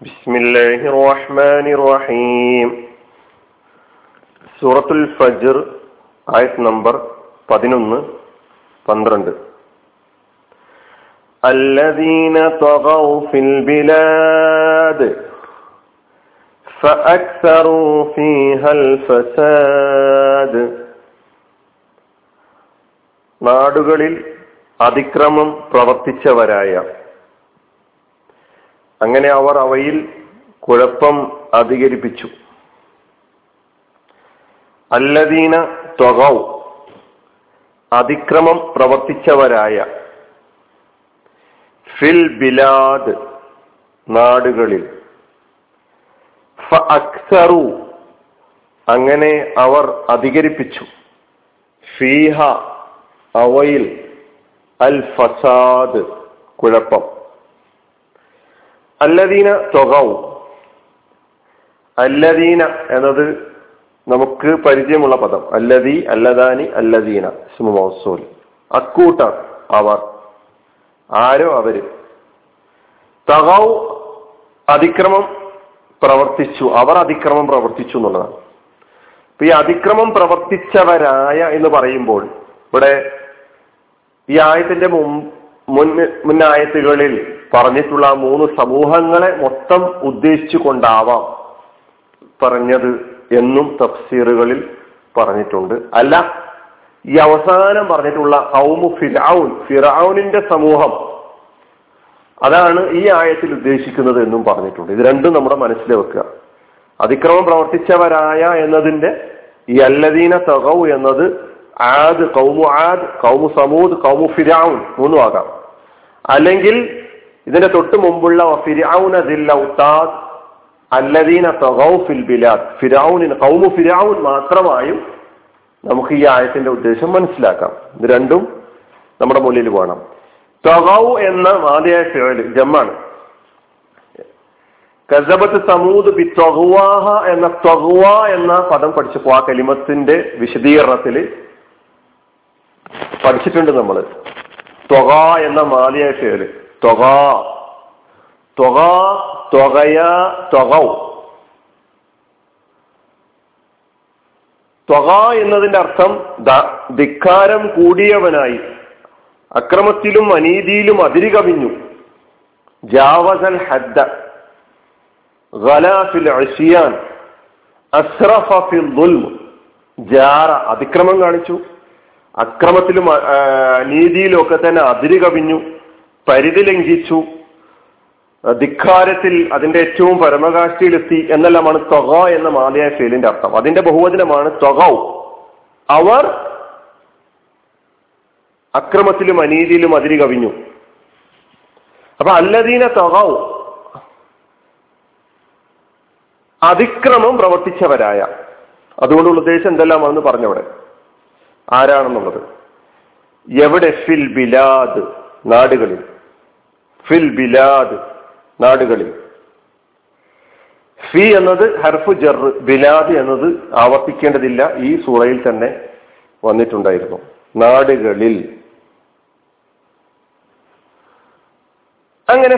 ബിസ്മില്ലാഹിർ റഹ്മാനിർ റഹീം സൂറത്തുൽ ഫജ്ർ ആയത് നമ്പർ പതിനൊന്ന് പന്ത്രണ്ട് الذين طغوا في البلاد فأكثروا فيها الفساد നാടുകളിൽ അതിക്രമം പ്രവർത്തിച്ചവരായ അങ്ങനെ അവർ അവയിൽ കുഴപ്പം അധികരിപ്പിച്ചു. അല്ലദീന ത്വകൗ അതിക്രമം പ്രവർത്തിച്ചവരായ ഫിൽ ബിലാദ് നാടുകളിൽ. അക്സറു അങ്ങനെ അവർ അധികരിപ്പിച്ചു. ഫീഹ അവയിൽ അൽ ഫസാദ് കുഴപ്പം. അല്ലദീന തൊകൗ അല്ലദീന എന്നത് നമുക്ക് പരിചയമുള്ള പദം. അല്ലദീ അല്ലദാനി അല്ലദീന മൗസൂൽ അക്കൂട്ടർ അവർ. ആരോ അവർ. തകൗ അതിക്രമം പ്രവർത്തിച്ചു. അവർ അതിക്രമം പ്രവർത്തിച്ചു എന്നുള്ളതാണ്. അപ്പൊ ഈ അതിക്രമം പ്രവർത്തിച്ചവരായ എന്ന് പറയുമ്പോൾ ഇവിടെ ഈ ആയത്തിന്റെ മുൻ മുന്നായത്തുകളിൽ പറഞ്ഞിട്ടുള്ള ആ മൂന്ന് സമൂഹങ്ങളെ മൊത്തം ഉദ്ദേശിച്ചു കൊണ്ടാവാം പറഞ്ഞത് എന്നും തഫ്സീറുകളിൽ പറഞ്ഞിട്ടുണ്ട്. അല്ല ഈ അവസാനം പറഞ്ഞിട്ടുള്ള ഔമു ഫിറൌൻ ഫിറൌനിന്റെ സമൂഹം അതാണ് ഈ ആയത്തിൽ ഉദ്ദേശിക്കുന്നത് എന്നും പറഞ്ഞിട്ടുണ്ട്. ഇത് രണ്ടും നമ്മുടെ മനസ്സിൽ വെക്കുക. അതിക്രമം പ്രവർത്തിച്ചവരായ എന്നതിന്റെ ഈ അല്ലദീന തകൗ എന്നത് ആദ് കൗമു ആദ് കൗമു സമൂദ് കൗമു ഫിരാവുൻ മൂന്നും ആകാം. അല്ലെങ്കിൽ ഇതിന്റെ തൊട്ട് മുമ്പുള്ള അല്ലദീന ഫിൽ കൗമു ഫിരാവുൻ മാത്രമായും നമുക്ക് ഈ ആയത്തിന്റെ ഉദ്ദേശം മനസ്സിലാക്കാം. ഇത് രണ്ടും നമ്മുടെ മുന്നിൽ വേണം. തൊഗൌ എന്ന ആദ്യമായ ഫിറൽ ജമ്മാണ്. കസബത്ത് സമൂദ് ബി ത്വഹുവാഹ എന്ന ത്വഹുവ എന്ന പദം പഠിച്ചപ്പോ ആ കലിമത്തിന്റെ വിശദീകരണത്തിൽ പഠിച്ചിട്ടുണ്ട് നമ്മൾ ത്വഹ എന്ന മാലിയായ ഫിഴൽ ത്വക എന്നതിന്റെ അർത്ഥം ധിക്കാരം കൂടിയവനായി. അക്രമത്തിലും അനീതിയിലും അതിരി കവിഞ്ഞു. ജാവസൽ ഹദ്ദ. ഗലാഫിൽ ജാറ അതിക്രമം കാണിച്ചു. അക്രമത്തിലും നീതിയിലും ഒക്കെ തന്നെ അതിര് കവിഞ്ഞു. പരിധി ലംഘിച്ചു. ധിക്കാരത്തിൽ അതിന്റെ ഏറ്റവും പരമകാഷ്ടിയിലെത്തി എന്നെല്ലാമാണ് തൊക എന്ന മാതയായ ഫേലിന്റെ അർത്ഥം. അതിന്റെ ബഹുവചനമാണ് തൊകൗ അവർ അക്രമത്തിലും അനീതിയിലും അതിരി കവിഞ്ഞു. അപ്പൊ അല്ലദീന തൊകൗ അതിക്രമം പ്രവർത്തിച്ചവരായ. അതുകൊണ്ടുള്ള ഉദ്ദേശം എന്തെല്ലാമാണെന്ന് പറഞ്ഞവിടെ. ആരാണെന്നുള്ളത്? എവിടെ? ഫിൽ ബിലാദ് നാടുകളിൽ. ഫിൽ ബിലാദ് നാടുകളിൽ. ഫി എന്നത് ഹർഫു ജർ ബിലാദ് എന്നത് ആവർത്തിക്കേണ്ടതില്ല. ഈ സൂറയിൽ തന്നെ വന്നിട്ടുണ്ടായിരുന്നു. നാടുകളിൽ. അങ്ങനെ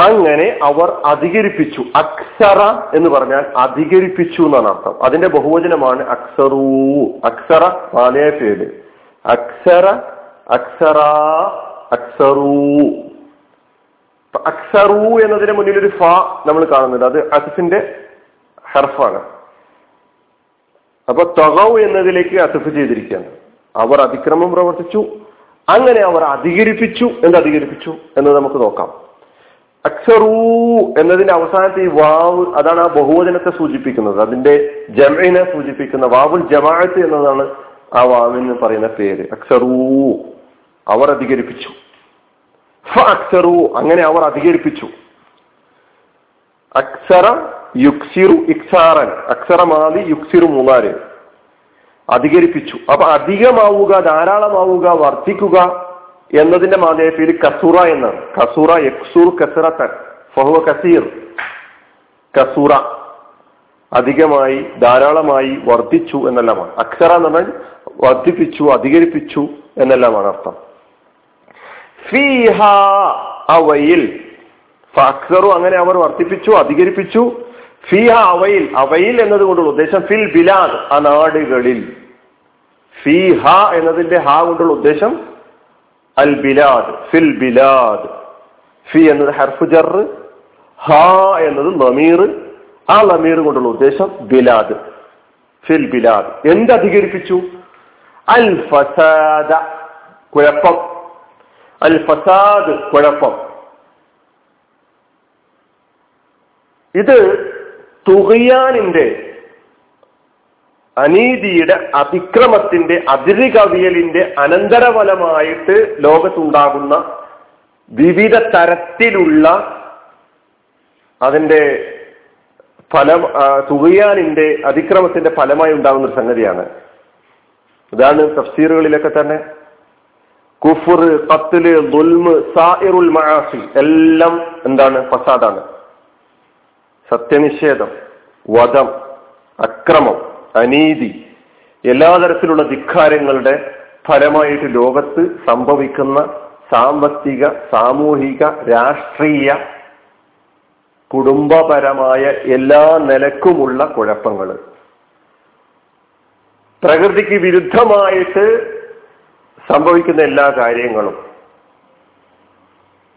അങ്ങനെ അവർ അധികരിപ്പിച്ചു. അക്സറ എന്ന് പറഞ്ഞാൽ അധികരിപ്പിച്ചു എന്നാണ് അർത്ഥം. അതിന്റെ ബഹുവചനമാണ് അക്സറു. അക്സറ മാലയ പേര് അക്സറ അക്സറ. അക്സറു. അക്സറു എന്നതിന് മുന്നിൽ ഒരു ഫ നമ്മൾ കാണുന്നുണ്ട്. അത് അസിഫിന്റെ ഹർഫാണ്. അപ്പൊ തൊകൗ എന്നതിലേക്ക് അസിഫ് ചെയ്തിരിക്കുകയാണ്. അവർ അതിക്രമം പ്രവർത്തിച്ചു. അങ്ങനെ അവർ അധികരിപ്പിച്ചു. എന്ത് അധികരിപ്പിച്ചു? എന്ന് നമുക്ക് നോക്കാം. അക്സറൂ എന്നതിന്റെ അവസാനത്തെ ഈ വാവ് അതാണ് ആ ബഹുവചനത്തെ സൂചിപ്പിക്കുന്നത്. അതിന്റെ ജമയിനെ സൂചിപ്പിക്കുന്ന വാവുൽ ജമാഅത്ത് എന്നതാണ് ആ വാവിന് പറയുന്ന പേര്. അക്സറൂ. അവർ അധികരിപ്പിച്ചു. അക്സറു അങ്ങനെ അവർ അധികരിപ്പിച്ചു. അക്സറ യുക്സിറു ഇക്സാറൻ. അക്സറമാതി യുക്സിറു മൂന്നാർ അധികരിപ്പിച്ചു. അപ്പൊ അധികമാവുക ധാരാളമാവുക വർദ്ധിക്കുക എന്നതിന്റെ മാതേഫയിൽ കസൂറ എന്നാണ്. കസൂറ യക്സൂർ കസറത്തൻ. ഫഹുവ കസീർ. കസൂറ അധികമായി ധാരാളമായി വർദ്ധിച്ചു എന്നെല്ലാമാണ്. അക്ഷര എന്ന് പറഞ്ഞാൽ വർദ്ധിപ്പിച്ചു അധികരിപ്പിച്ചു എന്നെല്ലാമാണ് അർത്ഥം. ഫീഹ അവയിൽ. ഫക്സറു അങ്ങനെ അവർ വർദ്ധിപ്പിച്ചു അധികരിപ്പിച്ചു. ഫിഹ അവയിൽ. അവയിൽ എന്നതുകൊണ്ടുള്ള ഉദ്ദേശം ഫിൽ ബിലാദ് ആ നാടുകളിൽ. ഫിഹ എന്നതിന്റെ ഹ കൊണ്ടുള്ള ഉദ്ദേശം അൽ ബിലാദ് ഫിൽ ബിലാദ്. ഫി എന്നത് ഹർഫ് ഹ എന്നത് നമീർ ആ നമീർ കൊണ്ടുള്ള ഉദ്ദേശം ബിലാദ്. ഫിൽ ബിലാദ്. എന്ത് അധികരിപ്പിച്ചു? അൽ ഫസാദ കുഴപ്പം. അൽ ഫസാദ് കുഴപ്പം. ഇത് തുകയാനിന്റെ അനീതിയുടെ അതിക്രമത്തിന്റെ അതിരുകവിയലിന്റെ അനന്തരഫലമായിട്ട് ലോകത്തുണ്ടാകുന്ന വിവിധ തരത്തിലുള്ള അതിന്റെ ഫലം തുകയാനിന്റെ അതിക്രമത്തിന്റെ ഫലമായി ഉണ്ടാകുന്ന ഒരു സംഗതിയാണ്. ഇതാണ് തഫ്സീറുകളിലൊക്കെ തന്നെ കുഫുർ കത്തിൽ ദുൽമ് സായിറുൽ മഹാസി എല്ലാം എന്താണ്? ഫസാദാണ്. സത്യനിഷേധം വധം അക്രമം അനീതി എല്ലാ തരത്തിലുള്ള ധിക്കാരങ്ങളുടെ ഫലമായിട്ട് ലോകത്ത് സംഭവിക്കുന്ന സാമ്പത്തിക സാമൂഹിക രാഷ്ട്രീയ കുടുംബപരമായ എല്ലാ നിലക്കുമുള്ള കുഴപ്പങ്ങൾ പ്രകൃതിക്ക് വിരുദ്ധമായിട്ട് സംഭവിക്കുന്ന എല്ലാ കാര്യങ്ങളും.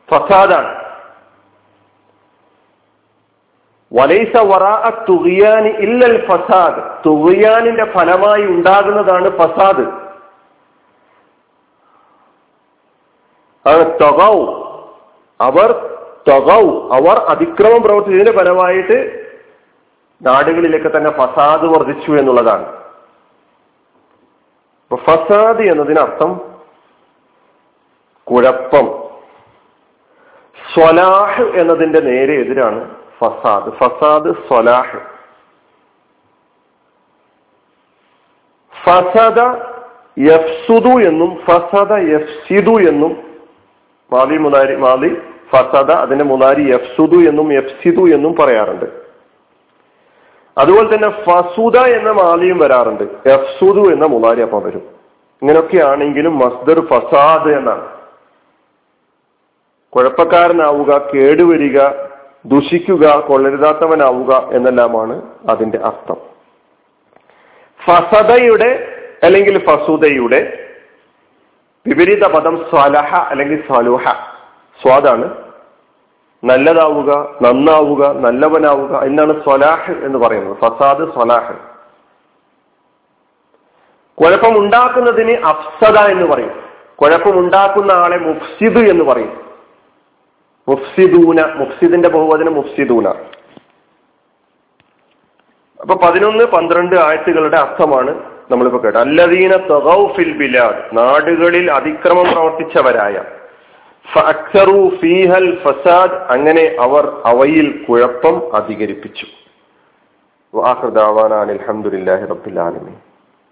ഫസാദാണ്. വലൈസ വറാഅ തുകിയാനി ഇല്ലൽ ഫസാദ്. തുകിയാനിന്റെ ഫലമായി ഉണ്ടാകുന്നതാണ് ഫസാദ്. അവർ അവർ അതിക്രമം പ്രവർത്തിച്ചതിന്റെ ഫലമായിട്ട് നാടുകളിലൊക്കെ തന്നെ ഫസാദ് വർദ്ധിച്ചു എന്നുള്ളതാണ്. ഫസാദ് എന്നതിനർത്ഥം കുഴപ്പം. സ്വലാഹ് എന്നതിന്റെ നേരെ എതിരാണ് ഫസാദ്. ഫസാദ് സ്വലാഹ്. ഫസദ യഫ്സുദു എന്നും ഫസദ യഫ്സിദു എന്നും മാലി മുനാരി മാലി ഫസദ അതിന്റെ മുനാരി യഫ്സുദു എന്നും യഫ്സിദു എന്നും പറയാറുണ്ട്. അതുപോലെ തന്നെ ഫസുദ എന്ന മാലിയും വരാറുണ്ട്. എഫ്സുദു എന്ന മുലാരി അപ്പം വരും. ഇങ്ങനെയൊക്കെയാണെങ്കിലും മസ്ദർ ഫസാദ് എന്നാണ്. കുഴപ്പക്കാരനാവുക കേടുവരിക ദുഷിക്കുക കൊള്ളരുതാത്തവനാവുക എന്നെല്ലാമാണ് അതിന്റെ അർത്ഥം. ഫസദയുടെ അല്ലെങ്കിൽ ഫസുദയുടെ വിപരീത പദം സ്വലഹ അല്ലെങ്കിൽ സ്വലുഹ സ്വാദാണ്. നല്ലതാവുക നന്നാവുക നല്ലവനാവുക എന്നാണ് സ്വലാഹ് എന്ന് പറയുന്നത്. ഫസാദ് സ്വലാഹ്. കുഴപ്പമുണ്ടാക്കുന്നതിന് അഫ്സദ എന്ന് പറയും. കുഴപ്പമുണ്ടാക്കുന്ന ആളെ മുഫ്സിദ് എന്ന് പറയും. മുഫ്സിദൂന മുഫ്സിദിന്റെ ബഹുവചനം മുഫ്സിദൂന. അപ്പൊ പതിനൊന്ന് പന്ത്രണ്ട് ആയത്തുകളുടെ അർത്ഥമാണ് നമ്മളിപ്പോ കേട്ടത്. അല്ലദീന ഫിൽ ബിലാദ്. നാടുകളിൽ അതിക്രമം പ്രവർത്തിച്ചവരായ ഫീഹൽ ഫസാദ്. അങ്ങനെ അവർ അവയിൽ കുഴപ്പം അധികരിപ്പിച്ചു. അലഹമുല്ലാഹി റബ്ബിൽ